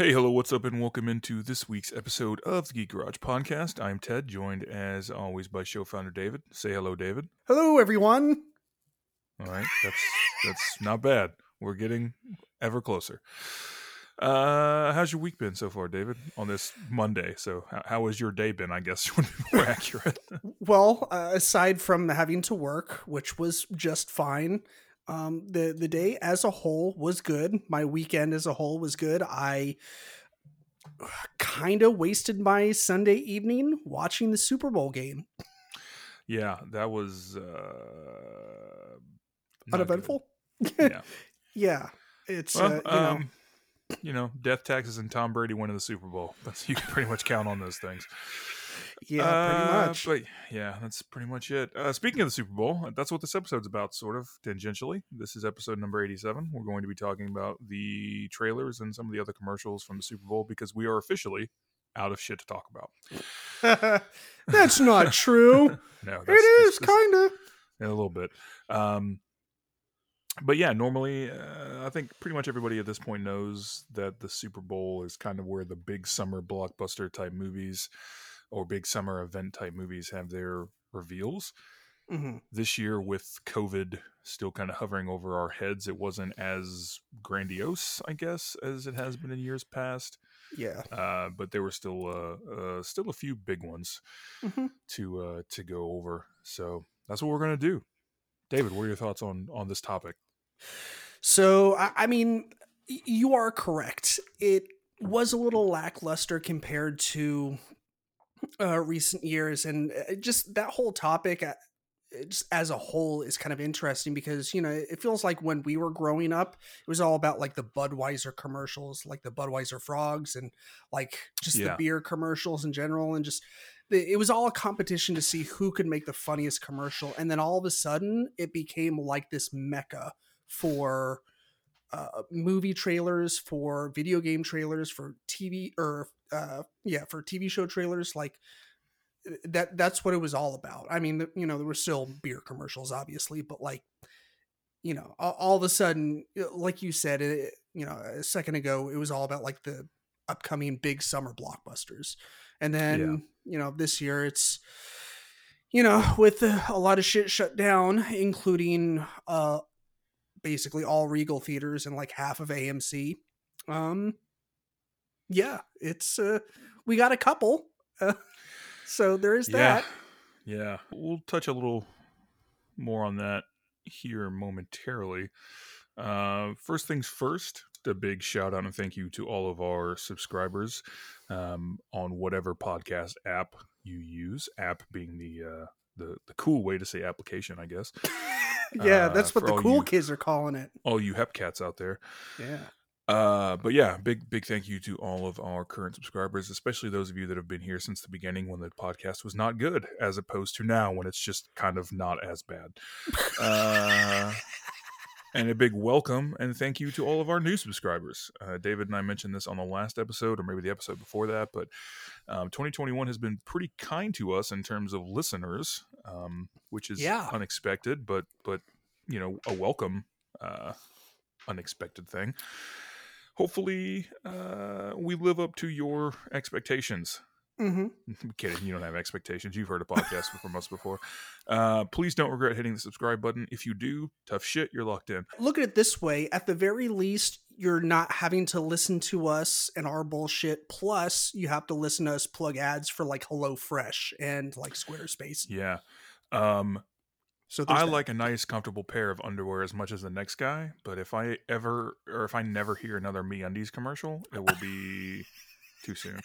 Hey, hello, what's up, and welcome into this week's episode of the Geek Garage Podcast. I'm Ted, joined as always by show founder David. Say hello, David. Hello, everyone. All right, that's that's not bad. We're getting ever closer. Uh, how's your week been so far, David? On this Monday, so how, how has your day been? I guess would be more accurate. Well, uh, aside from having to work, which was just fine, um, the the day as a whole was good. My weekend as a whole was good. I kind of wasted my Sunday evening watching the Super Bowl game. yeah, that was uh. Uneventful. Yeah. yeah, it's Well, uh, you know, um, you know, death taxes and Tom Brady winning the Super Bowl. That's you can pretty much count on those things. Yeah, Uh, pretty much. But yeah, that's pretty much it. Uh, speaking of the Super Bowl, that's what this episode's about, sort of tangentially. This is episode number 87. We're going to be talking about the trailers and some of the other commercials from the Super Bowl because we are officially out of shit to talk about. That's not true. No, it is kind of. a little bit. Um, but yeah, normally uh, I think pretty much everybody at this point knows that the Super Bowl is kind of where the big summer blockbuster type movies or big summer event type movies have their reveals. hmm This year, with COVID still kind of hovering over our heads, it wasn't as grandiose, I guess, as it has been in years past. Yeah. Uh, but there were still uh, uh, still a few big ones hmm to uh, to go over. So that's what we're gonna do. David, what are your thoughts on on this topic? So, I, I mean, you are correct. It was a little lackluster compared to uh, recent years, and uh, just that whole topic, uh, just as a whole, is kind of interesting because you know it feels like when we were growing up, it was all about like the Budweiser commercials, like the Budweiser frogs, and like just Yeah. the beer commercials in general, and just it was all a competition to see who could make the funniest commercial, and then all of a sudden, it became like this mecca for uh, movie trailers, for video game trailers, for TV or uh, yeah, for TV show trailers. Like uh, that. That's what it was all about. I mean, you know, there were still beer commercials, obviously, but like, you know, all, all of a sudden, uh, like you said, it, you know, a second ago, it was all about like the upcoming big summer blockbusters, and then you know, this year it's you know, with uh, a lot of shit shut down, including uh basically all Regal theaters and like half of AMC. Um yeah, it's uh we got a couple. Uh, so there is that. Yeah, yeah. We'll touch a little more on that here momentarily. Uh, first things first, a big shout out and thank you to all of our subscribers um, on whatever podcast app you use. App being the uh, the the cool way to say application, I guess. yeah, Uh, that's what the cool you- kids are calling it. All you hep cats out there. Yeah. Uh, but yeah, big big thank you to all of our current subscribers, especially those of you that have been here since the beginning when the podcast was not good, as opposed to now when it's just kind of not as bad. Uh, and a big welcome and thank you to all of our new subscribers. Uh, David and I mentioned this on the last episode, or maybe the episode before that, but um, 2021 has been pretty kind to us in terms of listeners, um, which is Yeah. unexpected, but but you know a welcome uh, unexpected thing. Hopefully, uh, we live up to your expectations. Hmm I'm kidding. You don't have expectations. You've heard a podcast from us before. Uh, please don't regret hitting the subscribe button. If you do, tough shit, you're locked in. Look at it this way: at the very least, you're not having to listen to us and our bullshit. Plus, you have to listen to us plug ads for like HelloFresh and like Squarespace. Yeah. Um, So I that. like a nice, comfortable pair of underwear as much as the next guy. But if I ever, or if I never hear another MeUndies commercial, it will be too soon.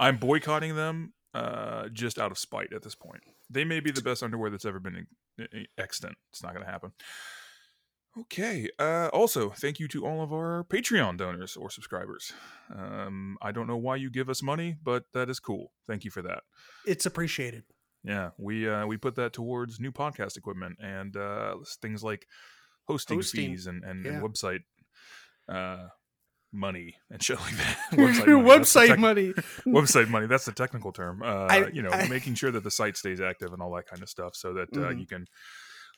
I'm boycotting them uh, just out of spite at this point. They may be the best underwear that's ever been extant. It's not going to happen. Okay. Uh, also, thank you to all of our Patreon donors or subscribers. Um, I don't know why you give us money, but that is cool. Thank you for that. it's appreciated. Yeah, we uh, we put that towards new podcast equipment and uh, things like hosting, Hosting, fees and, and, yeah. and website uh, money and shit like that. Website money. money. The tec- website money. That's the technical term. Uh, I- you know, I- making sure that the site stays active and all that kind of stuff, so that uh, Mhm. you can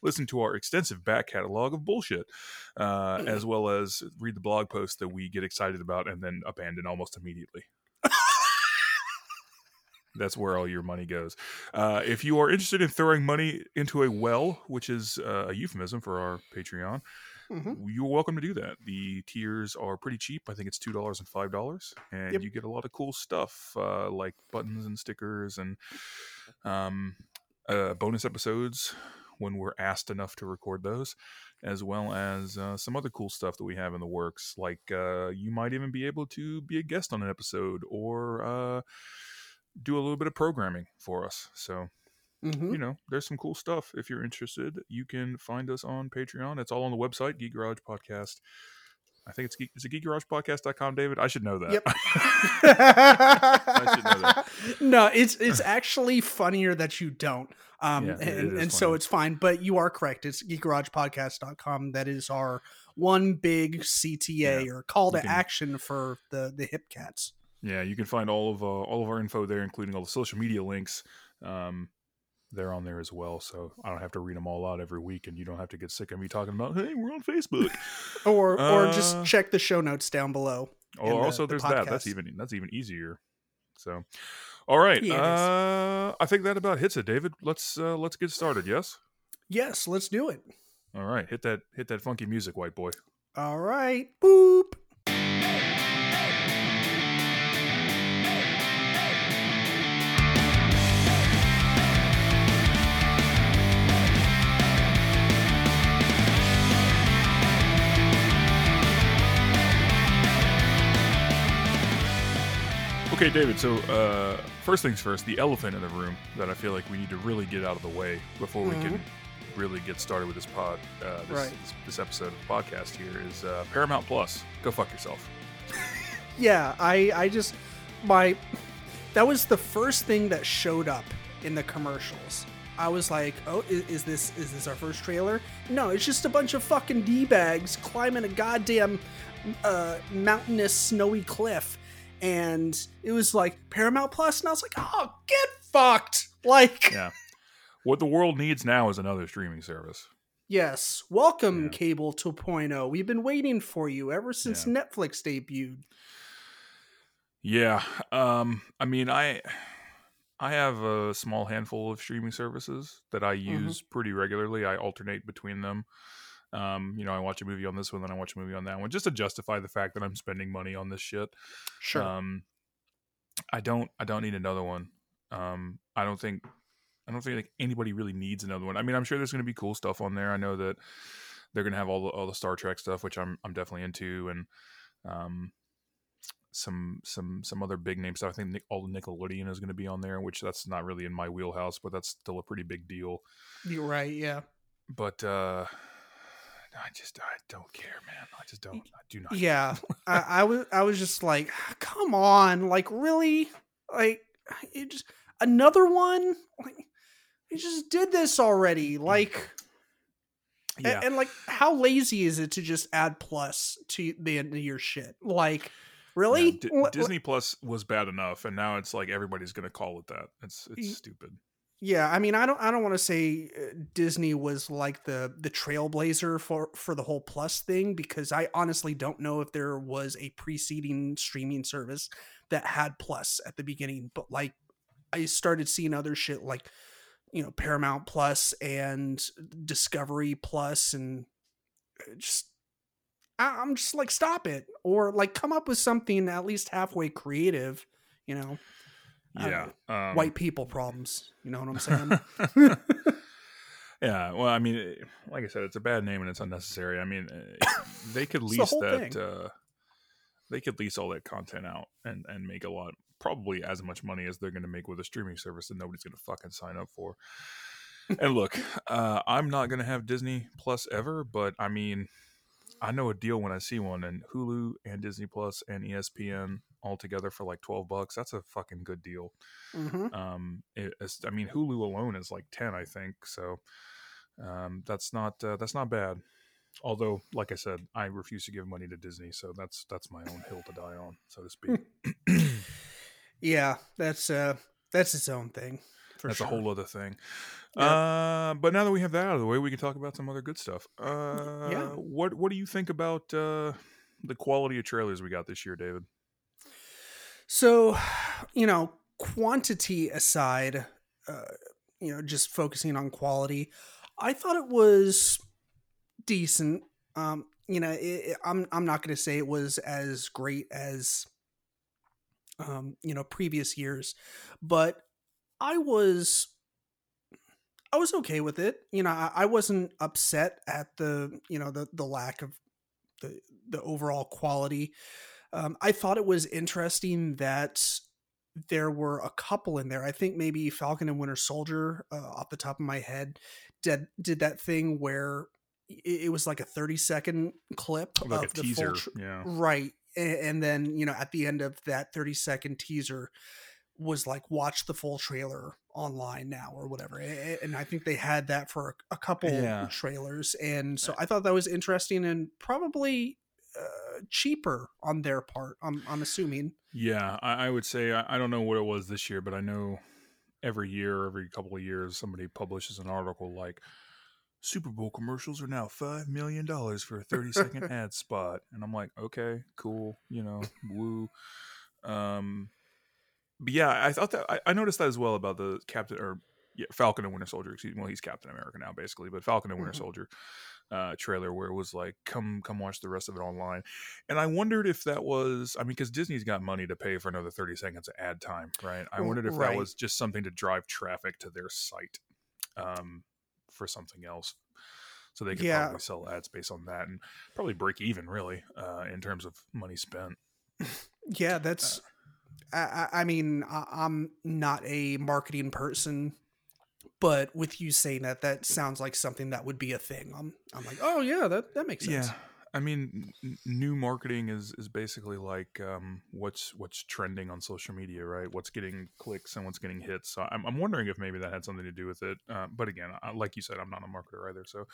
listen to our extensive back catalog of bullshit, uh, Mm. as well as read the blog posts that we get excited about and then abandon almost immediately. That's where all your money goes. Uh, if you are interested in throwing money into a well, which is uh, a euphemism for our Patreon, Mhm. you're welcome to do that. The tiers are pretty cheap. I think it's two dollars and five dollars, and Yep. you get a lot of cool stuff uh, like buttons and stickers and um, uh, bonus episodes when we're asked enough to record those, as well as uh, some other cool stuff that we have in the works. Like uh, you might even be able to be a guest on an episode or uh, do a little bit of programming for us. So Mhm. you know, there's some cool stuff. If you're interested, you can find us on Patreon. It's all on the website, Geek Garage Podcast. I think it's geek, is it geekgaragepodcast.com, David? I should know that. Yep. should know that. No, it's it's actually funnier that you don't. Um, Yeah, and, and so it's fine, but you are correct. It's geekgaragepodcast.com. That is our one big CTA or call to can- action for the the hip cats. yeah, you can find all of uh, all of our info there, including all the social media links. Um, they're on there as well, so I don't have to read them all out every week, and you don't have to get sick of me talking about, "Hey, we're on Facebook." Or or Uh, just check the show notes down below. Oh, the- also the there's that. That's even that's even easier. So, all right. Yeah, uh, I think that about hits it, David. Let's uh, let's get started. Yes. Yes, let's do it. All right. Hit that hit that funky music, white boy. All right. Boop. Okay, David. So uh, first things first, the elephant in the room that I feel like we need to really get out of the way before we can really get started with this pod, uh, this, Right. this, this episode of the podcast here is uh, Paramount Plus. Go fuck yourself. Yeah, I I just my that was the first thing that showed up in the commercials. I was like, "Oh, is, is this is this our first trailer?" No, it's just a bunch of fucking d bags climbing a goddamn uh, mountainous snowy cliff, and it was like Paramount Plus, and I was like, "Oh, get fucked!" Like, Yeah. what the world needs now is another streaming service. yes, welcome Yeah. Cable 2.0. We've been waiting for you ever since Yeah. Netflix debuted. Yeah. Um. I mean, I I have a small handful of streaming services that I Mm-hmm. use pretty regularly. I alternate between them. Um, you know, I watch a movie on this one, then I watch a movie on that one, just to justify the fact that I'm spending money on this shit. Sure. Um, I don't. I don't need another one. Um, I don't think. I don't think like anybody really needs another one. I mean, I'm sure there's going to be cool stuff on there. I know that they're going to have all the all the Star Trek stuff, which I'm I'm definitely into, and um, some some some other big name stuff. I think Nick, all the Nickelodeon is going to be on there, which that's not really in my wheelhouse, but that's still a pretty big deal. You're right. Yeah. But uh, I just I don't care, man. I just don't. I do not. yeah I, I was i was just like ah, come on like really like it just another one like we just did this already mm. like Yeah. and, like how lazy is it to just add plus to the end of your shit like really Yeah, D- What- what- Disney Plus was bad enough, and now it's like everybody's going to call it that. It's it's stupid. Yeah i mean i don't i don't want to say uh, disney was like the the trailblazer for for the whole plus thing because i honestly don't know if there was a preceding streaming service that had plus at the beginning but like i started seeing other shit like you know paramount plus and discovery plus and uh, just I, i'm just like stop it or like come up with something at least halfway creative you know Yeah, um, white people problems you know what i'm saying yeah, well, I mean, eh, like I said, it's a bad name and it's unnecessary. I mean, eh, they could It's the lease that. Uh, they could lease all that content out and and make a lot, probably as much money as they're going to make with a streaming service that nobody's going to fucking sign up for. and look, uh, I'm not going to have Disney Plus ever, but I mean, I know a deal when I see one, and Hulu and Disney Plus and ESPN all together for like twelve bucks. That's a fucking good deal. hmm Um, it, it's, I mean, Hulu alone is like ten, I think. So, um, that's not uh, that's not bad. Although, like I said, I refuse to give money to Disney, so that's that's my own hill to die on, so to speak. Yeah, that's uh that's its own thing. For that's sure. a whole other thing. Uh, but now that we have that out of the way, we can talk about some other good stuff. Uh, What What do you think about uh, the quality of trailers we got this year, David? So, you know, quantity aside, uh, you know, just focusing on quality, I thought it was decent. Um, you know, it, I'm I'm not going to say it was as great as um, you know previous years, but I was I was okay with it. You know, I, I wasn't upset at the you know the the lack of the the overall quality. Um, I thought it was interesting that there were a couple in there. I think maybe Falcon and Winter Soldier, uh, off the top of my head, did did that thing where it, it was like a thirty second clip like of the teaser, full, yeah. right, and, and then you know at the end of that thirty second teaser was like watch the full trailer online now or whatever and i think they had that for a couple Yeah. trailers and so i thought that was interesting and probably uh, cheaper on their part i'm, I'm assuming Yeah, I, I would say I, I don't know what it was this year, but I know every year, every couple of years, somebody publishes an article like Super Bowl commercials are now five million dollars for a thirty second ad spot, and I'm like, okay, cool, you know, woo. Um, but yeah, I thought that I, I noticed that as well about the Captain or yeah, Falcon and Winter Soldier. Excuse me, well, he's Captain America now, basically, but Falcon and Winter Mhm. Soldier uh, trailer where it was like, come come watch the rest of it online. And I wondered if that was, I mean, because Disney's got money to pay for another 30 seconds of ad time, right? I wondered if right. that was just something to drive traffic to their site um, for something else. So they could Yeah. probably sell ad space on that and probably break even, really, uh, in terms of money spent. yeah that's I, I I mean I, i'm not a marketing person but with you saying that that sounds like something that would be a thing i'm, I'm like oh yeah that, that makes sense Yeah, I mean, n- new marketing is is basically like um, what's what's trending on social media, right? What's getting clicks and what's getting hits. So I'm I'm wondering if maybe that had something to do with it. Uh, but again, I, like you said, I'm not a marketer either. So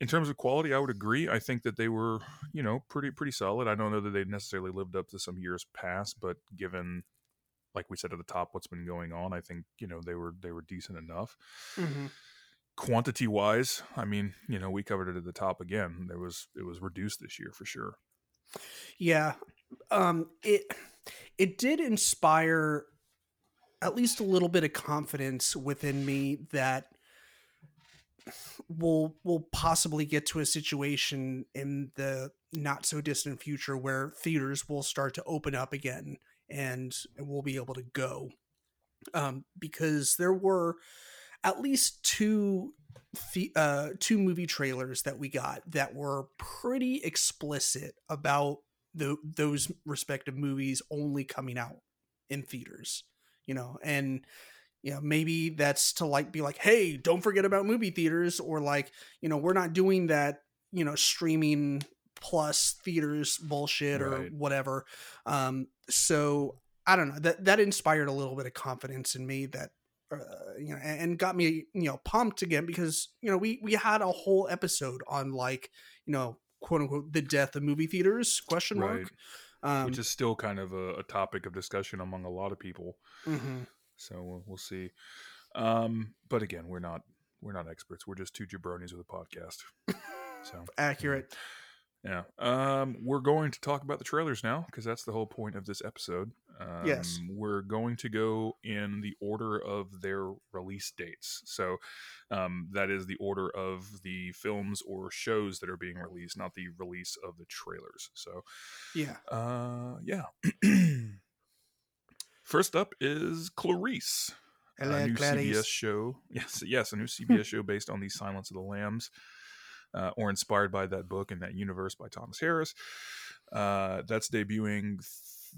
in terms of quality, I would agree. I think that they were, you know, pretty pretty solid. I don't know that they necessarily lived up to some years past, but given like we said at the top what's been going on, I think, you know, they were they were decent enough Mhm. quantity wise i mean you know we covered it at the top again there was it was reduced this year for sure Yeah. Um it it did inspire at least a little bit of confidence within me that we'll we'll possibly get to a situation in the not so distant future where theaters will start to open up again and we'll be able to go. Um because there were at least two uh, two movie trailers that we got that were pretty explicit about the, those respective movies only coming out in theaters, you know, and you know maybe that's to like be like, hey, don't forget about movie theaters, or like you know we're not doing that, you know, streaming plus theaters bullshit or Right. whatever. Um, so I don't know that that inspired a little bit of confidence in me that uh, you know, and, and got me, you know, pumped again because you know we we had a whole episode on like you know quote unquote the death of movie theaters question mark. Um, which is still kind of a, a topic of discussion among a lot of people mhm. so we'll, we'll see um but again we're not we're not experts we're just two jabronis with a podcast so accurate. yeah um we're going to talk about the trailers now because that's the whole point of this episode um, Yes. we're going to go in the order of their release dates so um, that is the order of the films or shows that are being released not the release of the trailers so Yeah. uh yeah first up is clarice Hello, a new Clarice. CBS show. Yes, yes, a new CBS show based on the Silence of the Lambs, uh, or inspired by that book and that universe by Thomas Harris. Uh, that's debuting th-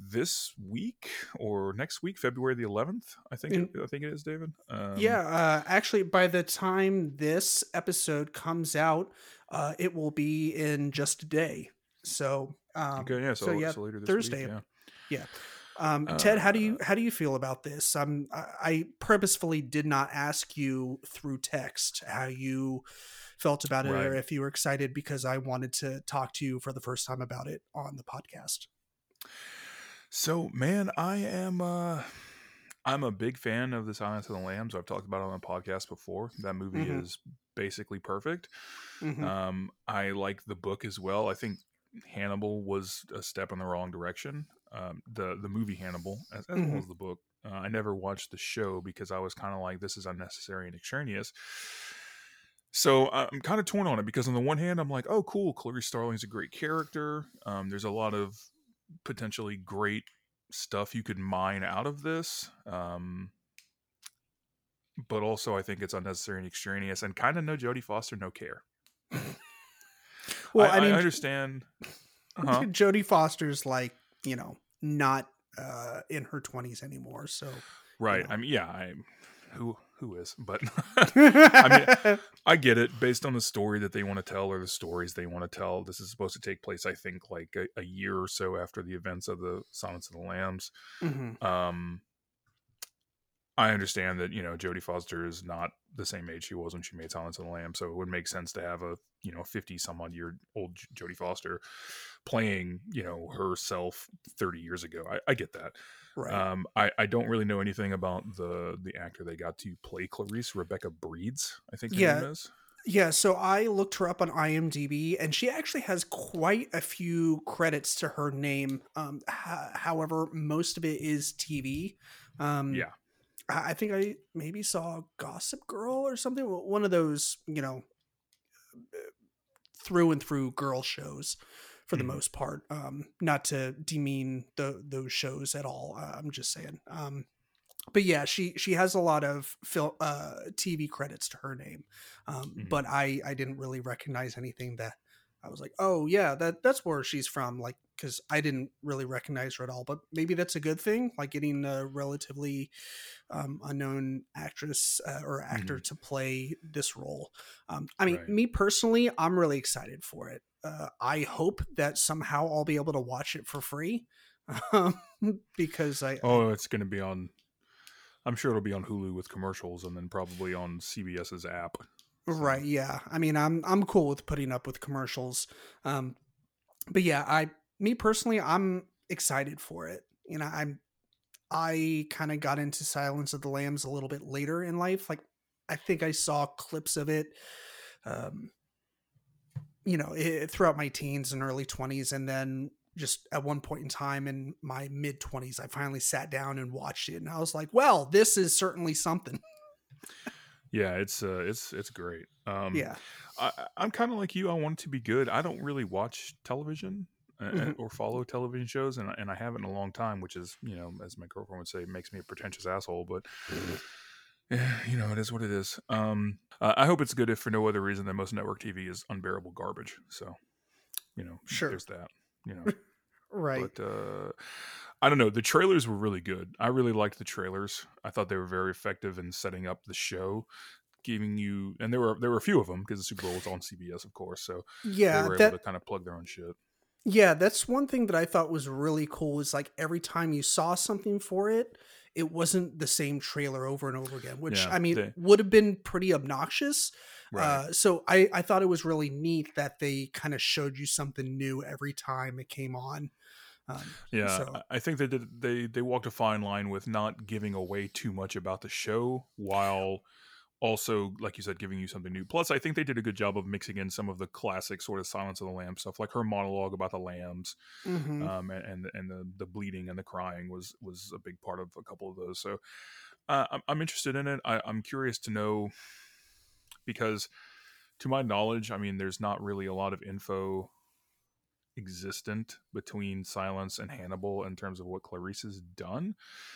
this week or next week, February the 11th. I think. In- I think it is, David. Um, yeah. Uh, actually, by the time this episode comes out, uh, it will be in just a day. So, um, Okay. Yeah. So, so, yeah, so later this Thursday. Week, yeah. Um, Ted, how do Uh, you how do you feel about this? Um, I, I purposefully did not ask you through text how you felt about it or if you were excited because I wanted to talk to you for the first time about it on the podcast. So, man, I am. uh I'm a big fan of the Silence of the Lambs. I've talked about it on the podcast before. That movie Mhm. is basically perfect. Mhm. Um, I like the book as well. I think Hannibal was a step in the wrong direction. Um, the the movie Hannibal, as, as Mhm. well as the book. Uh, I never watched the show because I was kind of like, this is unnecessary and extraneous. So I'm kind of torn on it because on the one hand, I'm like, oh, cool, Clarice Starling's a great character. Um, there's a lot of potentially great stuff you could mine out of this. Um, but also, I think it's unnecessary and extraneous, and kind of no Jodie Foster, no care. well, I, I, mean, I understand. Uh-huh. Jodie Foster's like you know not uh, in her twenties anymore, so Right. know. I mean, yeah. I who who is, but I mean- I get it based on the story that they want to tell or the stories they want to tell. This is supposed to take place, I think, like a, a year or so after the events of the Silence of the Lambs. Mhm. Um, I understand that you know Jodie Foster is not the same age she was when she made Silence of the Lambs, so it would make sense to have a you know fifty some odd year old J- Jodie Foster playing you know herself thirty years ago. I, I get that. Right. Um, I, I don't really know anything about the the actor they got to play Clarice, Rebecca Breeds, I think her Yeah. name is. Yeah, so I looked her up on IMDb, and she actually has quite a few credits to her name. Um, h- however, most of it is TV. Um, Yeah. I I think I maybe saw Gossip Girl or something. One of those, you know, through and through girl shows for the Mhm. most part. Um, not to demean the those shows at all. Uh, I'm just saying. Um, but yeah, she she has a lot of film uh, TV credits to her name. Um, Mhm. But I I didn't really recognize anything that I was like, oh yeah, that that's where she's from. Like because I didn't really recognize her at all. But maybe that's a good thing. Like getting a relatively um, unknown actress uh, or actor to play this role. Um, I mean, Right. me personally, I'm really excited for it. Uh, I hope that somehow I'll be able to watch it for free um, because I, Oh, it's going to be on. I'm sure it'll be on Hulu with commercials, and then probably on CBS's app. Right. Yeah. I mean, I'm I'm cool with putting up with commercials. Um, but yeah, I me personally, I'm excited for it. You know, I'm I kind of got into Silence of the Lambs a little bit later in life. Like, I think I saw clips of it. Um, you know, it, throughout my teens and early 20s, and then just at one point in time in my mid 20s, I finally sat down and watched it, and I was like, "Well, this is certainly something." Yeah, it's uh, it's it's great. Um, yeah. I, I'm kind of like you. I want it to be good. I don't really watch television Mhm. or follow television shows, and I- and I haven't in a long time. Which is, you know, as my girlfriend would say, makes me a pretentious asshole. But yeah, you know, it is what it is. Um, uh, I hope it's good if for no other reason than most network TV is unbearable garbage. So, you know, Sure. there's that. You know, Right. but uh, I don't know. The trailers were really good. I really liked the trailers. I thought they were very effective in setting up the show, giving you and there were there were a few of them because the Super Bowl was on CBS, of course. So yeah. they were That able to kind of plug their own shit. Yeah, that's one thing that I thought was really cool is like every time you saw something for it, it wasn't the same trailer over and over again, which Yeah, I mean they- would have been pretty obnoxious. Right. Uh, so I, I thought it was really neat that they kind of showed you something new every time it came on. Um, yeah, so- I I think they did. They they walked a fine line with not giving away too much about the show while also, like you said, giving you something new. Plus, I think they did a good job of mixing in some of the classic sort of Silence of the Lambs stuff, like her monologue about the lambs. mhm. um, and and, and the, the bleeding and the crying was was a big part of a couple of those. So uh, I'm, I'm interested in it. I, I'm curious to know because, to my knowledge, I mean, there's not really a lot of info existent between Silence and Hannibal in terms of what Clarice has done.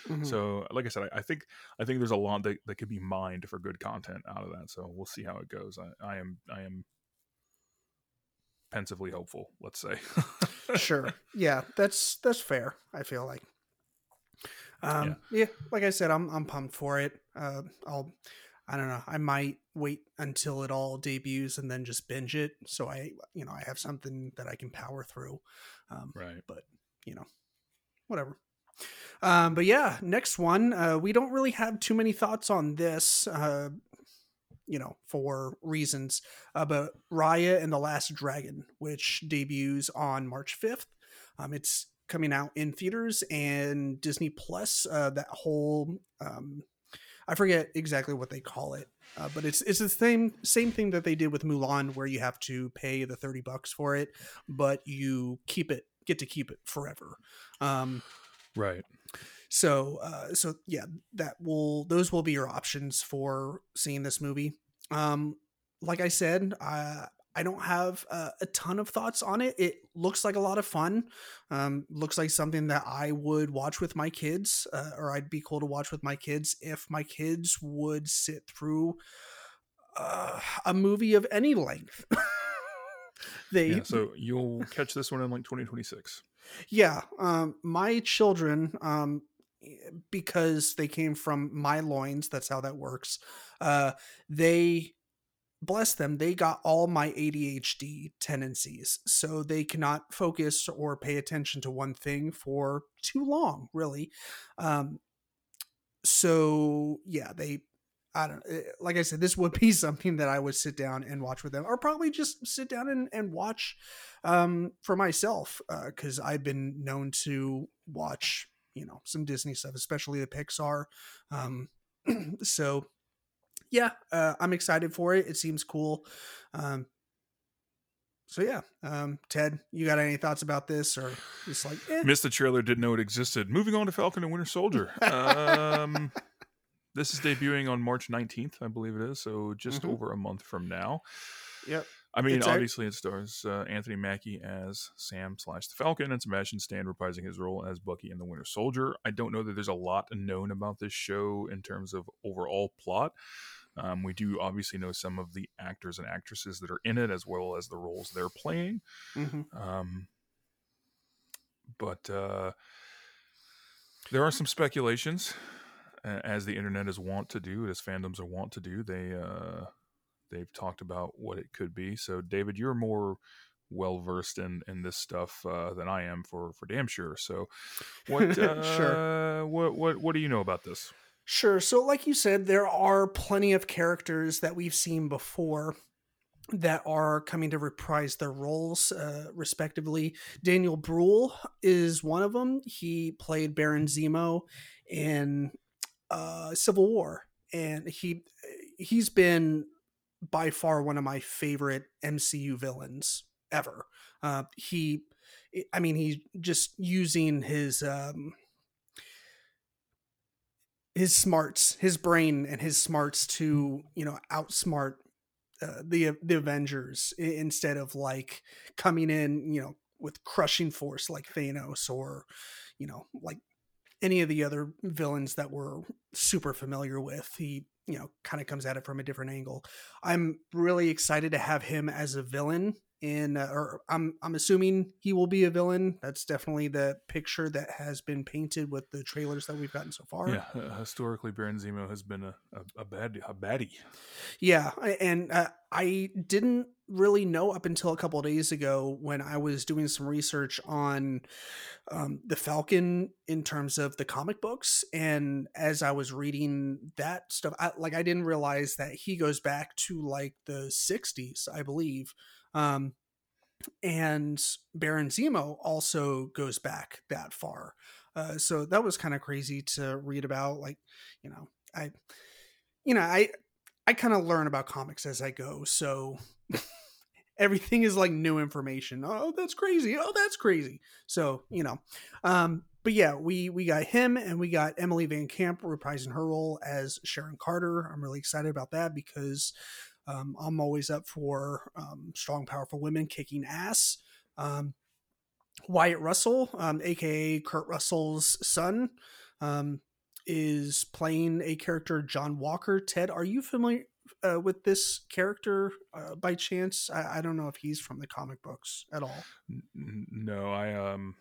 Mhm. So, like I said, I, I think I think there's a lot that, that could be mined for good content out of that. So we'll see how it goes. I, I am I am pensively hopeful. Let's say. sure. Yeah, that's that's fair. I feel like. Um, yeah. like I said, I'm I'm pumped for it. Uh, I'll, I don't know. I might wait until it all debuts and then just binge it, so I, you know, I have something that I can power through. Um, right. But you know, whatever. Um, but yeah, next one. Uh, we don't really have too many thoughts on this. Uh, you know, for reasons. Uh, but Raya and the Last Dragon, which debuts on March fifth. Um, it's coming out in theaters and Disney Plus. Uh, that whole um, I forget exactly what they call it, uh, but it's it's the same same thing that they did with Mulan, where you have to pay the thirty bucks for it, but you keep it get to keep it forever. Um, right. So uh, so yeah, that will those will be your options for seeing this movie. Um, like I said, I I don't have a, a, ton of thoughts on it. It looks like a lot of fun. Um, looks like something that I would watch with my kids, uh, or I'd be cool to watch with my kids if my kids would sit through uh, a movie of any length. they yeah, so you'll catch this one in like 2026. Yeah, um, my children, um, because they came from my loins, that's how that works. Uh, they bless them, they got all my ADHD tendencies. So they cannot focus or pay attention to one thing for too long, really. Um, so yeah, they, I don't eh, like I said, this would be something that I would sit down and watch with them, or probably just sit down and, and watch um, for myself, because uh, I've been known to watch, you know, some Disney stuff, especially the Pixar. Um, so yeah, uh, I'm excited for it. It seems cool. Um, so yeah, um, Ted, you got any thoughts about this, or just like eh? missed the trailer, didn't know it existed. Moving on to Falcon and Winter Soldier. Um, this is debuting on March 19th, I believe it is. So just mm-hmm. over a month from now. Yep. I mean, it's obviously, it stars uh, Anthony Mackie as Sam slash the Falcon and Sebastian Stan reprising his role as Bucky in the Winter Soldier. I don't know that there's a lot known about this show in terms of overall plot. Um, we do obviously know some of the actors and actresses that are in it, as well as the roles they're playing. Mm-hmm. Um, but uh, there are some speculations, as the internet is wont to do, as fandoms are wont to do. They uh, they've talked about what it could be. So, David, you're more well versed in in this stuff uh, than I am, for for damn sure. So, what uh, sure. what what what do you know about this? Sure. So, like you said, there are plenty of characters that we've seen before that are coming to reprise their roles, uh, respectively. Daniel Bruhl is one of them. He played Baron Zemo in uh, Civil War, and he he's been by far one of my favorite MCU villains ever. Uh, he, I mean, he's just using his um, his smarts, his brain, and his smarts to you know outsmart uh, the the Avengers instead of like coming in you know with crushing force like Thanos or you know like any of the other villains that we're super familiar with. He you know kind of comes at it from a different angle. I'm really excited to have him as a villain in uh, or I'm I'm assuming he will be a villain. That's definitely the picture that has been painted with the trailers that we've gotten so far. Yeah, uh, historically Baron Zemo has been a, a, a bad a baddie. Yeah, and uh, I didn't really know up until a couple days ago when I was doing some research on um, the Falcon in terms of the comic books, and as I was reading that stuff, I, like I didn't realize that he goes back to like the '60s, I believe. Um, and Baron Zemo also goes back that far. Uh, so that was kind of crazy to read about. Like, you know, I, you know, I, I kind of learn about comics as I go. So everything is like new information. Oh, that's crazy. Oh, that's crazy. So, you know, um, but yeah, we we got him and we got Emily VanCamp reprising her role as Sharon Carter. I'm really excited about that because um, I'm always up for um, strong, powerful women kicking ass. Um, Wyatt Russell, aka um, Kurt Russell's son, um, is playing a character John Walker. Ted, are you familiar uh, with this character uh, by chance? I, I, don't know if he's from the comic books at all. No, I um,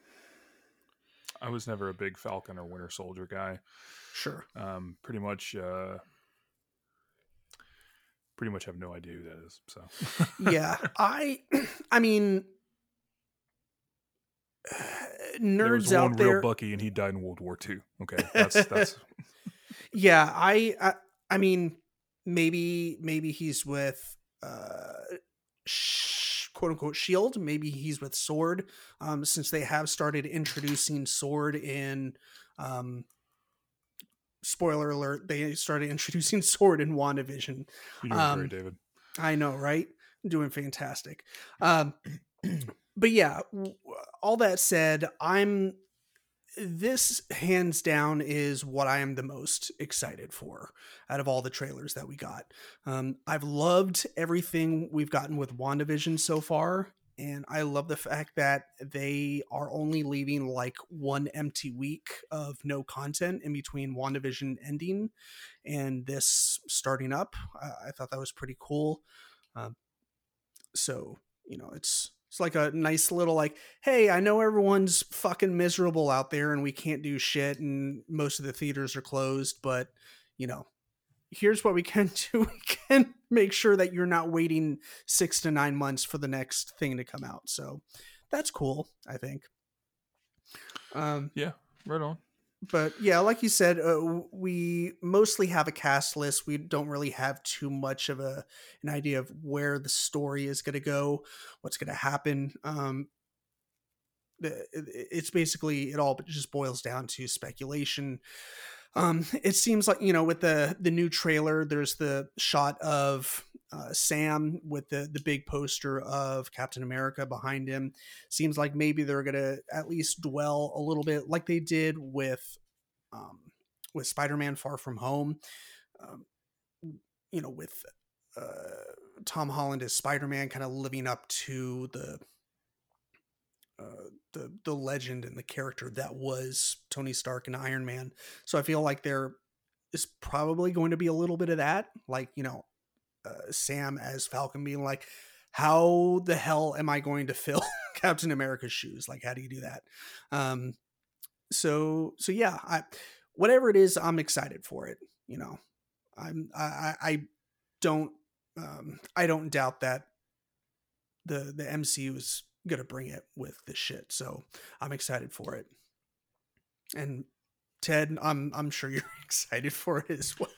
I was never a big Falcon or Winter Soldier guy. Sure. Um, pretty much. Uh, pretty much have no idea who that is. So yeah, I I mean nerds there out there. Real Bucky, and he died in World War II. Okay, that's that's. yeah, I, I I mean maybe maybe he's with uh sh- quote unquote Shield. Maybe he's with Sword, um, since they have started introducing Sword in. Um, spoiler alert: they started introducing Sword in WandaVision. You're doing Um, great, David. I know, right? Doing fantastic. Um, but yeah, all that said, I'm this hands down is what I am the most excited for out of all the trailers that we got. Um, I've loved everything we've gotten with WandaVision so far. And I love the fact that they are only leaving like one empty week of no content in between WandaVision ending and this starting up. I, thought that was pretty cool. Um, so, you know, it's it's like a nice little like, hey, I know everyone's fucking miserable out there and we can't do shit and most of the theaters are closed, but you know, here's what we can do. We can make sure that you're not waiting six to nine months for the next thing to come out. So that's cool, I think. Um, Yeah, right on. but yeah, like you said, uh, we mostly have a cast list. We don't really have too much of a an idea of where the story is going to go, what's going to happen. Um, it's basically it all just boils down to speculation. Um, it seems like you know with the the new trailer, there's the shot of uh, Sam with the the big poster of Captain America behind him. Seems like maybe they're gonna at least dwell a little bit like they did with um, with Spider-Man: Far From Home. Um, you know, with uh, Tom Holland as Spider-Man, kind of living up to the uh, the the legend and the character that was Tony Stark and Iron Man. So I feel like there is probably going to be a little bit of that, like you know, uh, Sam as Falcon being like, "How the hell am I going to fill Captain America's shoes? Like, how do you do that?" Um, so so yeah, I whatever it is, I'm excited for it. You know, I'm I I, don't um, I don't doubt that the the MCU is gonna bring it with this shit. So I'm excited for it. And Ted, I'm I'm sure you're excited for it as well.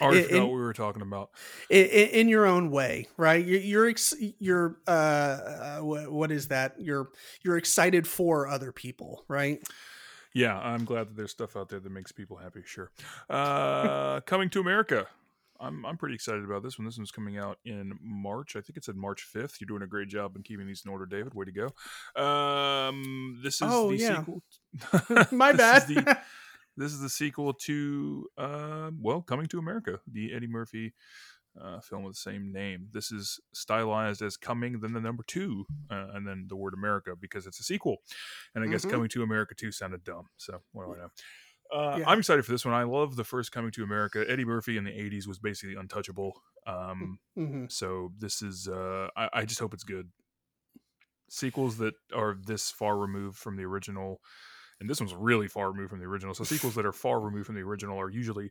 I already In- what we were talking about. in, in your own way, right? You're you're, ex- you're uh, uh what, what is that? You're you're excited for other people, right? Yeah, I'm glad that there's stuff out there that makes people happy. Sure. Uh, coming to America. I'm I'm pretty excited about this one. This one's coming out in March. I think it said March 5th. You're doing a great job in keeping these in order, David. Way to go. Um, this is Oh, the yeah. sequel. My This bad. is the- this is the sequel to uh, well, Coming to America, the Eddie Murphy uh, film with the same name. This is stylized as Coming, then the number two, uh, and then the word America because it's a sequel. And I guess Mhm. Coming to America two sounded dumb. So what do I know? Uh, Yeah. I'm excited for this one. I love the first Coming to America. Eddie Murphy in the '80s was basically untouchable. Um, hmm so this is. Uh, I, I just hope it's good. Sequels that are this far removed from the original, and this one's really far removed from the original. So sequels that are far removed from the original are usually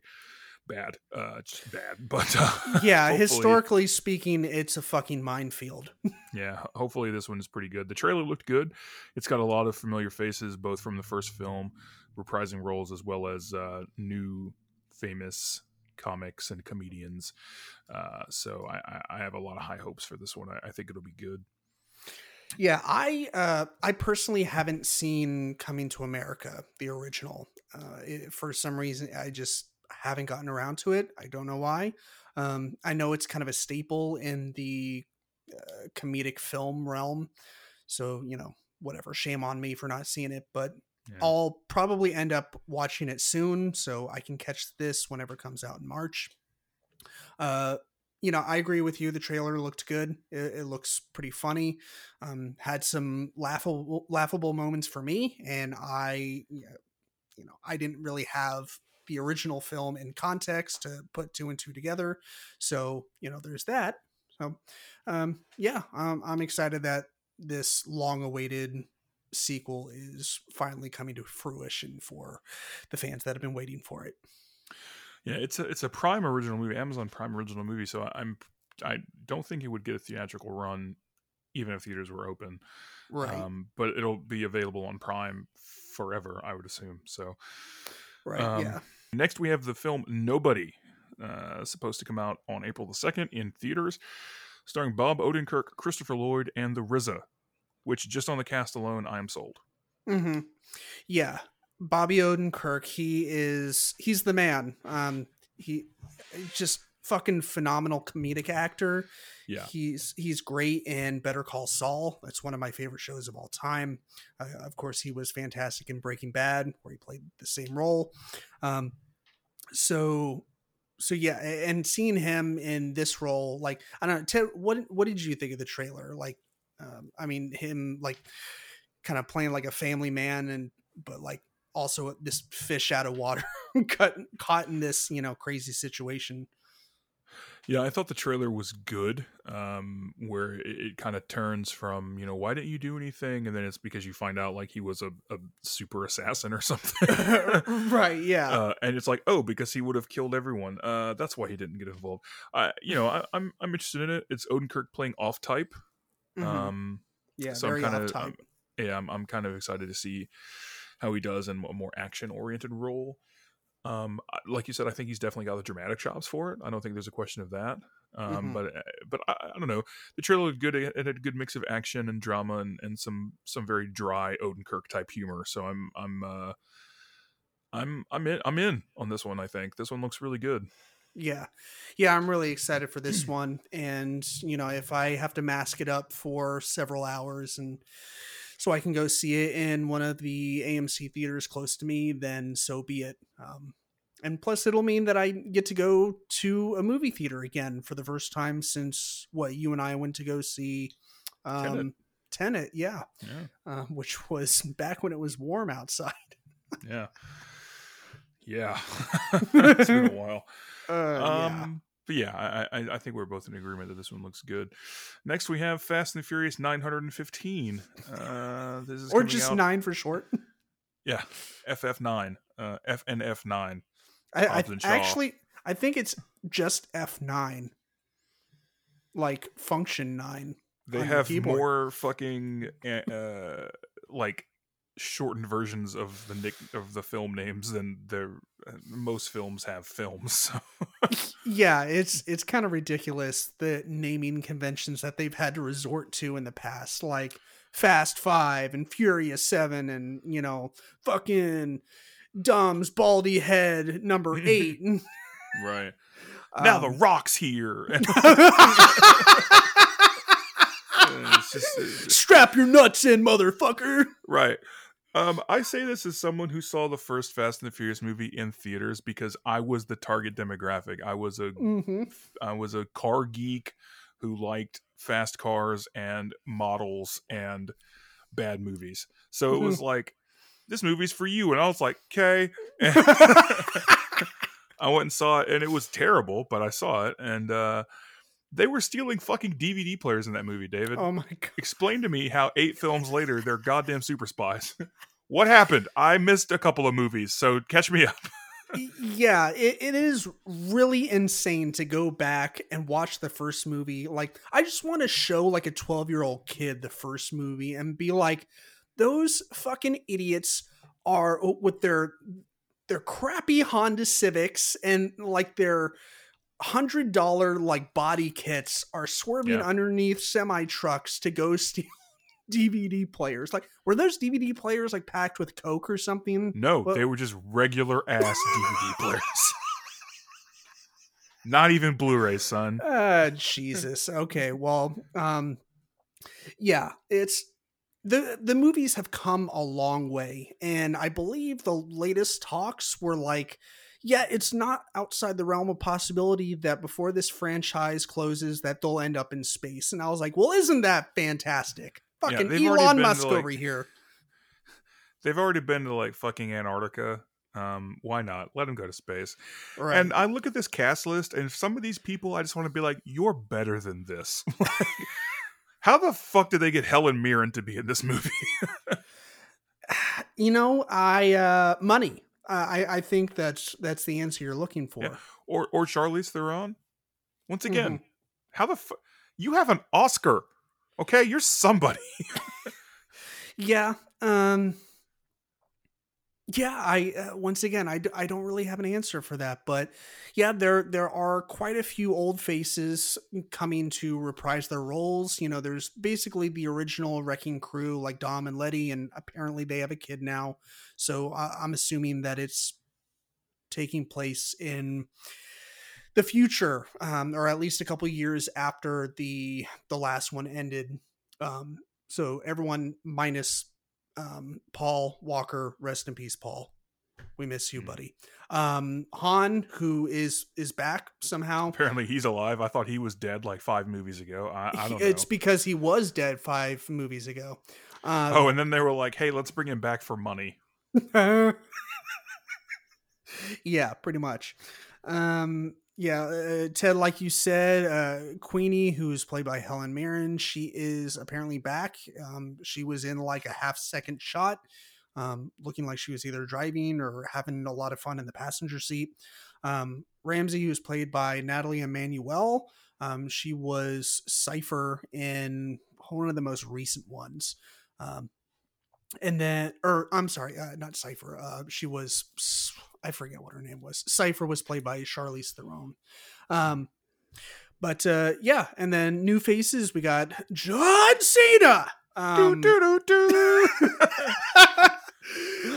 bad, uh, just bad. But uh, Yeah, historically speaking, it's a fucking minefield. yeah, hopefully this one is pretty good. The trailer looked good. It's got a lot of familiar faces, both from the first film, reprising roles, as well as uh, new famous comics and comedians. Uh, so I, I, have a lot of high hopes for this one. I, I think it'll be good. Yeah, I uh, I personally haven't seen Coming to America, the original. Uh, it, for some reason, I just haven't gotten around to it. I don't know why. Um, I know it's kind of a staple in the uh, comedic film realm, so you know, whatever. Shame on me for not seeing it, but Yeah. I'll probably end up watching it soon, so I can catch this whenever it comes out in March. Uh, you know, I agree with you. The trailer looked good. It, it looks pretty funny. Um, had some laughable laughable moments for me, and I, you know, I didn't really have the original film in context to put two and two together. So you know, there's that. So um, yeah, um, I'm excited that this long-awaited sequel is finally coming to fruition for the fans that have been waiting for it. Yeah, it's a it's a Prime original movie, Amazon Prime original movie. So I- I'm I don't think it would get a theatrical run, even if theaters were open. Right. Um, but it'll be available on Prime forever, I would assume. So right. um, yeah. Next, we have the film Nobody, uh, supposed to come out on April the 2nd in theaters. starring Bob Odenkirk, Christopher Lloyd, and the RZA. Which just on the cast alone, I am sold. Mm-hmm. Yeah, Bobby Odenkirk. He is he's the man. Um, he just fucking phenomenal comedic actor. Yeah. He's he's great in Better Call Saul. That's one of my favorite shows of all time. Uh, of course, he was fantastic in Breaking Bad, where he played the same role. Um, so so yeah, and seeing him in this role, like I don't know, Ted, what what did you think of the trailer? Like, um, I mean, him like kind of playing like a family man, and but like also this fish out of water, cut, caught in this you know crazy situation. Yeah, I thought the trailer was good. Um, where it, it kind of turns from, you know, why didn't you do anything, and then it's because you find out like he was a, a super assassin or something, right? Yeah, uh, and it's like, oh, because he would have killed everyone. Uh, that's why he didn't get involved. I, you know, I, am I'm, I'm interested in it. It's Odenkirk playing off type. Mhm. Um, yeah, so very I'm kind of, type. yeah, I'm, I'm kind of excited to see how he does in a more action oriented role. Um, like you said, I think he's definitely got the dramatic chops for it. I don't think there's a question of that. Um, Mhm. but uh, but I, I don't know. The trailer looked good. It had a good mix of action and drama and, and some some very dry Odenkirk type humor. So I'm I'm uh, I'm I'm in I'm in on this one. I think this one looks really good. Yeah. Yeah, I'm really excited for this one. And, you know, if I have to mask it up for several hours and so I can go see it in one of the AMC theaters close to me, then so be it. Um, and plus, it'll mean that I get to go to a movie theater again for the first time since what you and I went to go see um, Tenet. Tenet. yeah, Yeah, uh, which was back when it was warm outside. yeah, yeah. it's been a while. Uh, Um, but yeah, I, I I think we're both in agreement that this one looks good. Next, we have Fast and the Furious 915. Uh, this is or just out- nine for short. Yeah, FF9, uh, FNF9. I, I Hobbs and Shaw. actually I think it's just F nine, like function nine. They have keyboard. more fucking uh, uh, like shortened versions of the nick of the film names than their uh, most films have films. So. Yeah, it's it's kind of ridiculous the naming conventions that they've had to resort to in the past, like Fast Five and Furious Seven, and you know, fucking Dom's baldy head number eight. right now, the Um, Rock's here. Just- Strap your nuts in, motherfucker. right. Um, I say this as someone who saw the first Fast and the Furious movie in theaters because I was the target demographic. I was a hmm I was a car geek who liked fast cars and models and bad movies. So it was like, this movie's for you. And I was like, okay. I went and saw it and it was terrible, but I saw it. And uh, they were stealing fucking DVD players in that movie, David. Oh my god. Explain to me how eight films later they're goddamn super spies. what happened? I missed a couple of movies, so catch me up. Yeah it, it is really insane to go back and watch the first movie like i just want to show like a 12 year old kid the first movie and be like those fucking idiots are uh, with their their crappy honda civics and like their hundred dollar like body kits are swerving Yeah. underneath semi trucks to go steal dvd players like were those dvd players like packed with coke or something No, they were just regular ass DVD players. Not even Blu-ray, son. Uh Jesus. Okay. Well, um yeah, it's the the movies have come a long way and I believe the latest talks were like yeah, it's not outside the realm of possibility that before this franchise closes that they'll end up in space. And I was like, "Well, isn't that fantastic?" Fucking they've Elon Musk like- over here. They've already been to like fucking Antarctica. Um, why not? Let them go to space. Right. And I look at this cast list, and some of these people, I just want to be like, "You're better than this." How the fuck did they get Helen Mirren to be in this movie? you know, I uh money. Uh, I I think that's that's the answer you're looking for. Yeah. or or Charlize Theron? Once again, Mm-hmm. how the fuck? You have an Oscar, okay? You're somebody. Yeah. Um Yeah, I uh, once again I, d- I don't really have an answer for that, but yeah, there there are quite a few old faces coming to reprise their roles. You know, there's basically the original Wrecking Crew like Dom and Letty, and apparently they have a kid now. So uh, I'm assuming that it's taking place in the future, um, or at least a couple years after the the last one ended. Um, so everyone minus um, Paul Walker, rest in peace, Paul. We miss you, Mm. buddy. Um, Han, who is is back somehow. Apparently, he's alive. I thought he was dead like five movies ago. I, I don't know. It's because he was dead five movies ago. Uh, oh, and then they were like, "Hey, let's bring him back for money." yeah, pretty much. Um, yeah, uh, Ted, like you said, uh, Queenie, who's played by Helen Mirren, she is apparently back. Um, she was in like a half second shot, um, looking like she was either driving or having a lot of fun in the passenger seat. Um, Ramsey, who's played by Nathalie Emmanuel, um, she was Cipher in one of the most recent ones. Um, and then, or I'm sorry, uh, not Cipher. Uh, she was, I forget what her name was. Cipher was played by Charlize Theron. Um, but uh, yeah, and then new faces. We got John Cena. Um, do, do, do, do.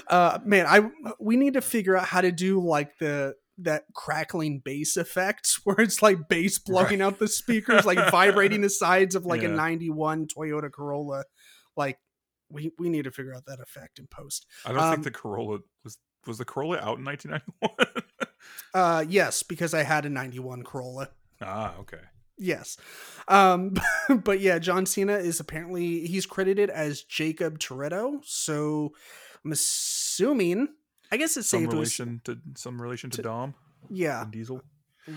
uh, man, I we need to figure out how to do like the that crackling bass effect where it's like bass blowing Right. out the speakers, like vibrating the sides of like a '91 Toyota Corolla. Like we we need to figure out that effect in post. I don't Um, think the Corolla was was the Corolla out in 1991. Uh, yes, because I had a '91 Corolla. ah, okay. Yes. Um, but yeah, John Cena is apparently he's credited as Jacob Toretto. So I'm assuming I guess it's Some safe to ass- relation to some relation to, to- Dom yeah, and Diesel.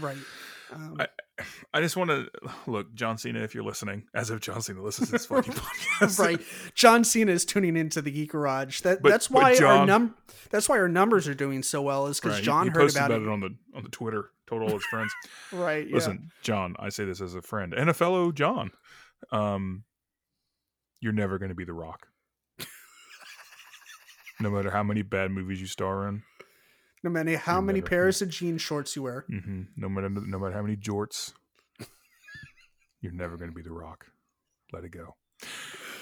right. Um, I- I just want to look, John Cena, if you're listening, as if John Cena listens to this fucking podcast, right. John Cena is tuning into the Geek Garage. That But- that's why our John- num that's why our numbers are doing so well is because Right, John he, heard posted about, it. on the on the Twitter, told all his friends. Right. Yeah. Listen, John, I say this as a friend and a fellow John. Um, you're never going to be The Rock. no matter how many bad movies you star in, No matter how You're many never- pairs of jean shorts you wear. hmm no matter no matter how many jorts, you're never going to be The Rock. Let it go.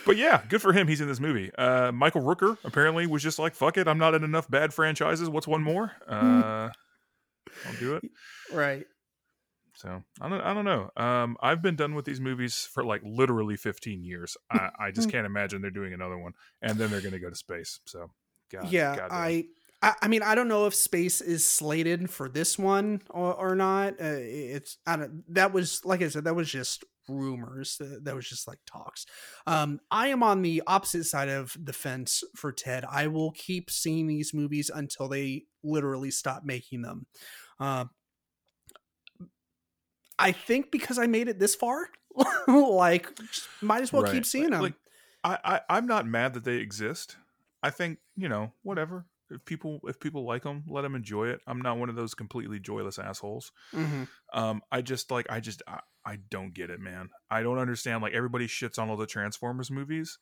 But yeah, good for him. He's in this movie. Uh, Michael Rooker apparently was just like, "Fuck it, I'm not in enough bad franchises. What's one more? Uh, I'll do it." Right. So I don't, I don't know. Um, I've been done with these movies for like literally 15 years. I, I just can't imagine they're doing another one, and then they're going to go to space. So, God, yeah, goddamn. I, I I mean I don't know if space is slated for this one or, or not. Uh, it's I don't. That was like I said, that was just rumors. That, that was just like talks. Um, I am on the opposite side of the fence for Ted. I will keep seeing these movies until they literally stop making them. Uh, I think because I made it this far, like might as well Right. keep seeing them. Like, I, I, I'm not mad that they exist. I think you know whatever. If people if people like them, let them enjoy it. I'm not one of those completely joyless assholes. Mhm. Um, I just like I just I, I don't get it, man. I don't understand. Like everybody shits on all the Transformers movies,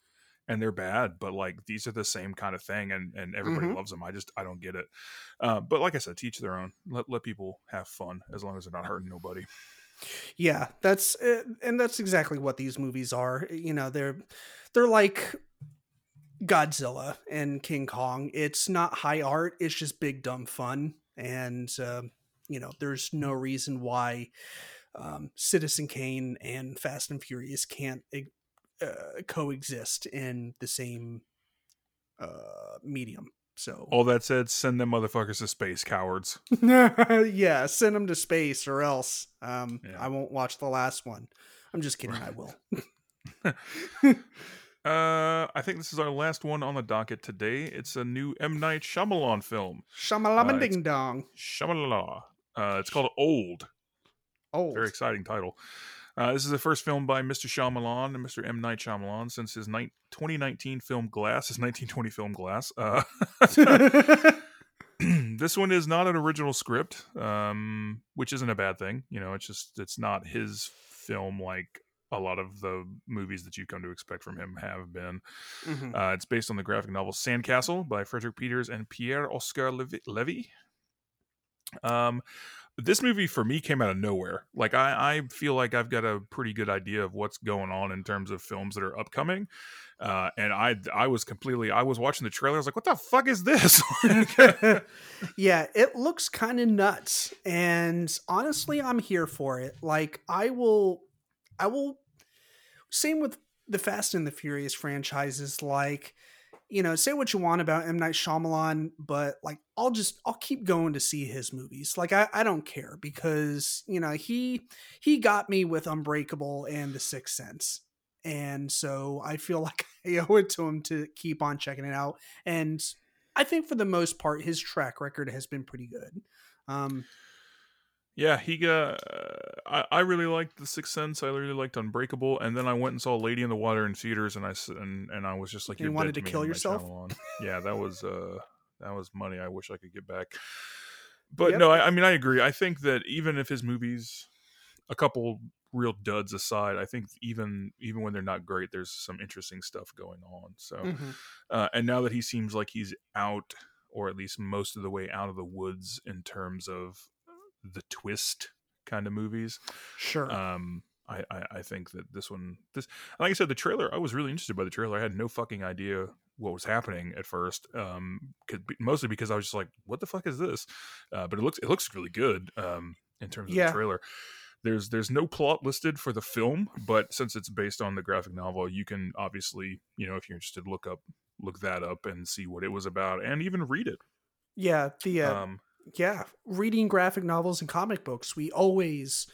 and they're bad, but like these are the same kind of thing, and and everybody Mhm. loves them. I just I don't get it. Uh, but like I said, teach their own. Let let people have fun as long as they're not hurting nobody. Yeah, that's uh, and that's exactly what these movies are. You know, they're they're like Godzilla and King Kong. It's not high art; it's just big dumb fun. And um, you know, there's no reason why um, Citizen Kane and Fast and Furious can't uh, coexist in the same uh, medium. So All that said, send them motherfuckers to space, cowards. yeah, send them to space or else um, Yeah. I won't watch the last one. I'm just kidding. I will. Uh, I think this is our last one on the docket today. It's a new M Night Shyamalan film. Uh, it's- ding dong. Shyamalan. Uh, it's called Old. Oh, Very exciting title. Uh, this is the first film by Mr. Shyamalan and Mr. M. Night Shyamalan since his ni- 2019 film Glass, his 1920 film Glass. Uh, this one is not an original script, um, which isn't a bad thing. You know, it's just it's not his film like a lot of the movies that you've come to expect from him have been. Mhm. Uh, it's based on the graphic novel Sandcastle by Frederik Peeters and Pierre Oscar Levy. Levy. Um, this movie for me came out of nowhere. Like I, I feel like I've got a pretty good idea of what's going on in terms of films that are upcoming. Uh, and I, I was completely, I was watching the trailer. I was like, what the fuck is this? yeah, it looks kind of nuts. And honestly, I'm here for it. Like I will I will same with the Fast and the Furious franchises like you know, say what you want about M Night Shyamalan, but like I'll just I'll keep going to see his movies. Like I, I don't care because you know he he got me with Unbreakable and The Sixth Sense, and so I feel like I owe it to him to keep on checking it out. And I think for the most part, his track record has been pretty good. Um, yeah, he got. Uh, I, I really liked The Sixth Sense. I really liked Unbreakable, and then I went and saw Lady in the Water in theaters, and I and, and I was just like, You wanted to kill yourself? Yeah, that was uh that was money I wish I could get back. But Yep. no, I, I mean I agree. I think that even if his movies, a couple real duds aside, I think even even when they're not great, there's some interesting stuff going on. So, mhm. uh, and now that he seems like he's out, or at least most of the way out of the woods in terms of the twist kind of movies, Sure. um, I, I I think that this one, this like I said, the trailer. I was really interested by the trailer. I had no fucking idea what was happening at first, um, mostly because I was just like, "What the fuck is this?" Uh, but it looks it looks really good um, in terms of Yeah. the trailer. There's there's no plot listed for the film, but since it's based on the graphic novel, you can obviously you know if you're interested, look up look that up and see what it was about, and even read it. yeah. The uh, Um, yeah reading graphic novels and comic books we always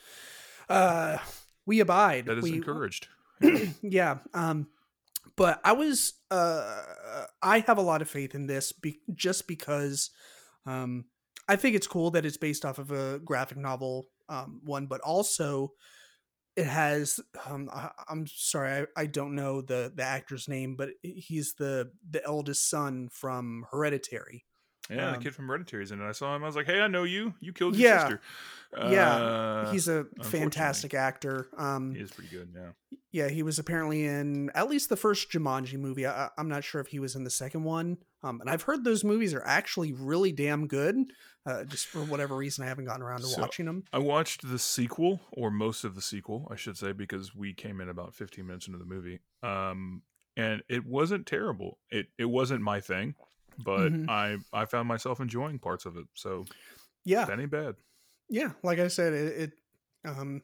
uh we abide that is we, encouraged. yeah um but i was uh i have a lot of faith in this be- just because um i think it's cool that it's based off of a graphic novel um one but also it has um I, i'm sorry I, I don't know the the actor's name but he's the the eldest son from hereditary Yeah, the Um, kid from Hereditary is in it. I saw him. I was like, "Hey, I know you. You killed your Yeah. sister." Yeah, Uh, he's a fantastic actor um he is pretty good. Yeah. Yeah, he was apparently in at least the first Jumanji movie. I, I'm not sure if he was in the second one. Um, and I've heard those movies are actually really damn good. Uh, just for whatever reason, I haven't gotten around to So- watching them. I watched the sequel, or most of the sequel, I should say, because we came in about 15 minutes into the movie. Um, and it wasn't terrible. It it wasn't my thing, but Mhm. I I found myself enjoying parts of it. So Yeah, that ain't bad. yeah. Like I said, it. it um,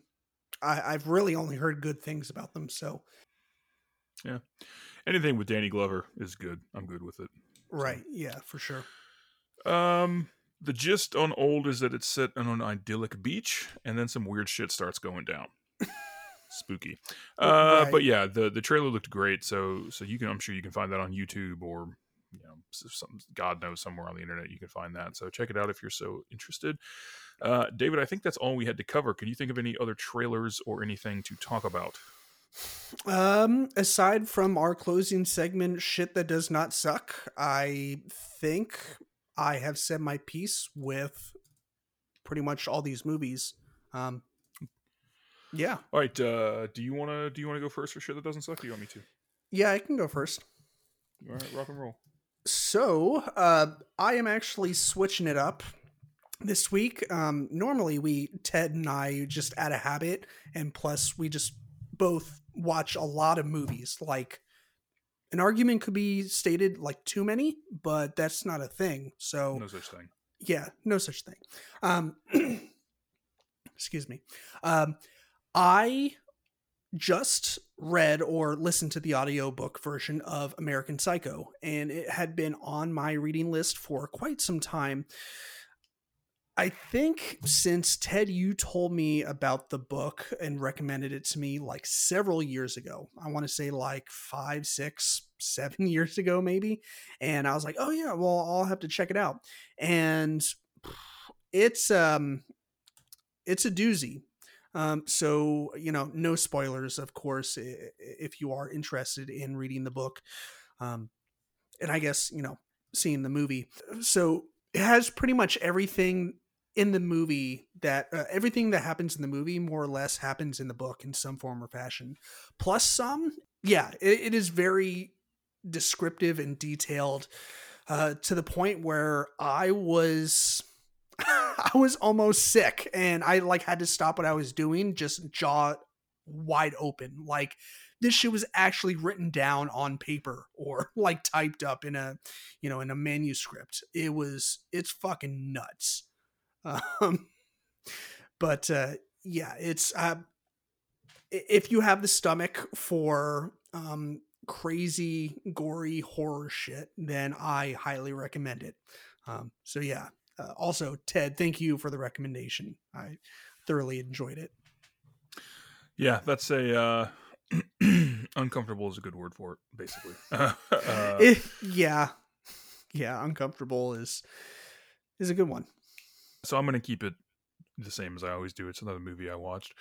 I, I've really only heard good things about them. So yeah, Anything with Danny Glover is good. I'm good with it. right, yeah, for sure. Um, the gist on old is that it's set on an idyllic beach, and then some weird shit starts going down. Spooky. Uh, but yeah, the the trailer looked great. So so you can I'm sure you can find that on YouTube or you know s- some God knows somewhere on the internet you can find that. So check it out if you're so interested. Uh, David, I think that's all we had to cover. Can you think of any other trailers or anything to talk about? Um, aside from our closing segment, shit that does not suck, I think I have said my piece with pretty much all these movies. Um, yeah, All right, uh, do you wanna do you wanna go first for shit that doesn't suck? Do you want me to? yeah, I can go first. All right, rock and roll. So, uh, I am actually switching it up this week. Um, normally, we Ted and I just out of habit, and plus, we just both watch a lot of movies. Like, an argument could be stated like too many, but that's not a thing. So, No such thing. yeah, no such thing. Um, excuse me. Um, I just read or listened to the audiobook version of American Psycho, and it had been on my reading list for quite some time. I think since Ted, you told me about the book and recommended it to me like several years ago. I want to say like five, six, seven years ago, maybe. And I was like, oh, yeah, well, I'll have to check it out. And it's, um, it's a doozy. Um, so, you know, no spoilers, of course, if you are interested in reading the book. Um, and I guess, you know, seeing the movie. So it has pretty much everything in the movie that uh, everything that happens in the movie more or less happens in the book in some form or fashion. Plus some, yeah, it, it is very descriptive and detailed uh, to the point where I was. I was almost sick and I like had to stop what I was doing, just jaw wide open. Like this shit was actually written down on paper or like typed up in a you know in a manuscript. It was it's fucking nuts. Um but uh yeah it's uh if you have the stomach for um crazy gory horror shit then i highly recommend it. Um so yeah uh, also ted thank you for the recommendation i thoroughly enjoyed it yeah that's a uh uncomfortable is a good word for it, basically. uh, it, yeah, yeah, uncomfortable is is a good one. So I'm going to keep it the same as I always do. It's another movie I watched.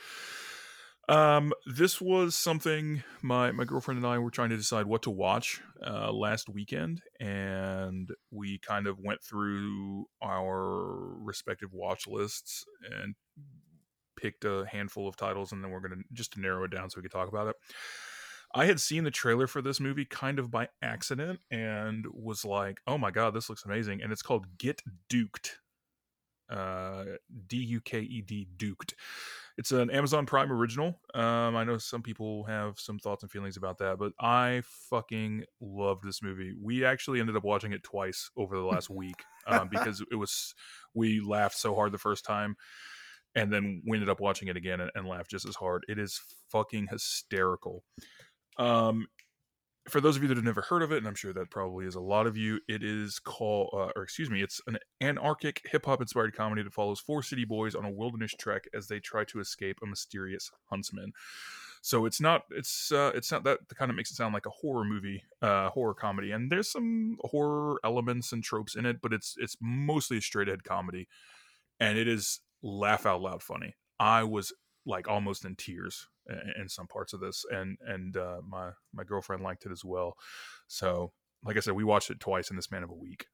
Um, this was something my my girlfriend and I were trying to decide what to watch uh, last weekend, and we kind of went through our respective watch lists and picked a handful of titles, and then we're gonna just to narrow it down so we could talk about it. I had seen the trailer for this movie kind of by accident and was like, "Oh my god, this looks amazing!" And it's called Get Duked, uh, D U K E D Duked. It's an Amazon Prime original. Um, I know some people have some thoughts and feelings about that, but I fucking loved this movie. We actually ended up watching it twice over the last week um, because it was we laughed so hard the first time and then we ended up watching it again and, and laughed just as hard. It is fucking hysterical. Um, for those of you that have never heard of it, and I'm sure that probably is a lot of you, it is called, uh, or excuse me, it's an anarchic hip hop inspired comedy that follows four city boys on a wilderness trek as they try to escape a mysterious huntsman. So it's not, it's, uh, it's not that kind of makes it sound like a horror movie, uh, horror comedy, and there's some horror elements and tropes in it, but it's it's mostly a straight ahead comedy, and it is laugh out loud funny. I was like almost in tears in, some parts of this, and and uh, my my girlfriend liked it as well. So, like I said, we watched it twice in the span of a week.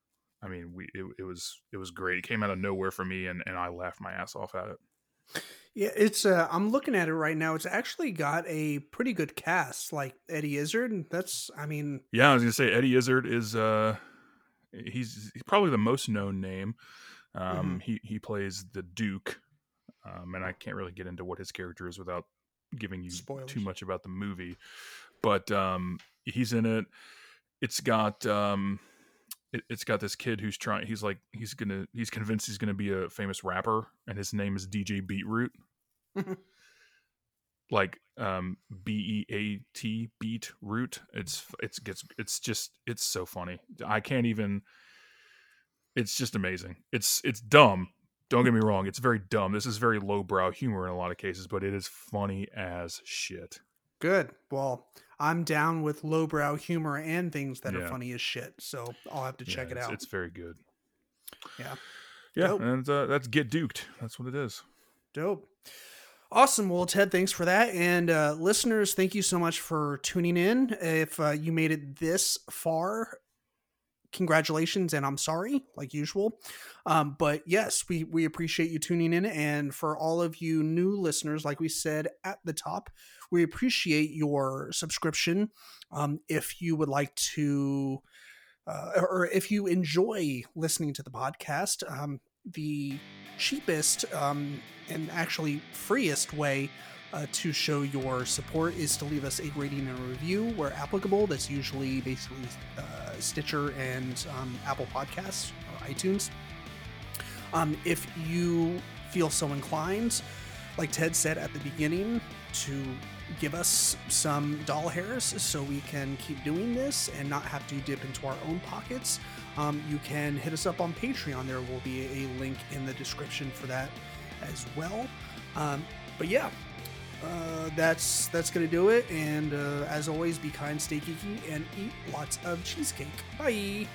I mean, we it, it was it was great. It came out of nowhere for me, and and I laughed my ass off at it. Yeah, it's. Uh, I'm looking at it right now. It's actually got a pretty good cast, like Eddie Izzard. That's, I mean, yeah, I was gonna say Eddie Izzard is. uh He's, he's probably the most known name. Um, mm-hmm. He he plays the Duke, um, and I can't really get into what his character is without giving you Spoilers. too much about the movie. But um, he's in it. It's got um, it, has got this kid who's trying. He's like he's gonna he's convinced he's gonna be a famous rapper, and his name is DJ Beatroot. like um B E A T beat root. It's it's gets it's just it's so funny. I can't even it's just amazing. It's it's dumb. Don't get me wrong. It's very dumb. This is very lowbrow humor in a lot of cases, but it is funny as shit. Good. Well, I'm down with lowbrow humor and things that yeah. are funny as shit. So I'll have to check yeah, it out. It's very good. Yeah. Yeah, Dope. and uh, that's get duked. That's what it is. Dope. Awesome. Well, Ted, thanks for that. And uh, listeners, thank you so much for tuning in. If uh, you made it this far congratulations and I'm sorry, like usual. Um, but yes, we we appreciate you tuning in, and for all of you new listeners, like we said at the top, we appreciate your subscription. Um, if you would like to, uh, or if you enjoy listening to the podcast, um, the cheapest um, and actually freest way uh, to show your support is to leave us a rating and a review where applicable. That's usually basically uh, Stitcher and um, Apple Podcasts or iTunes. Um, if you feel so inclined, like Ted said at the beginning, to give us some doll hairs so we can keep doing this and not have to dip into our own pockets, um, you can hit us up on Patreon. There will be a link in the description for that as well. Um, but yeah, uh, that's that's gonna do it. And uh, as always, be kind, stay geeky, and eat lots of cheesecake. Bye.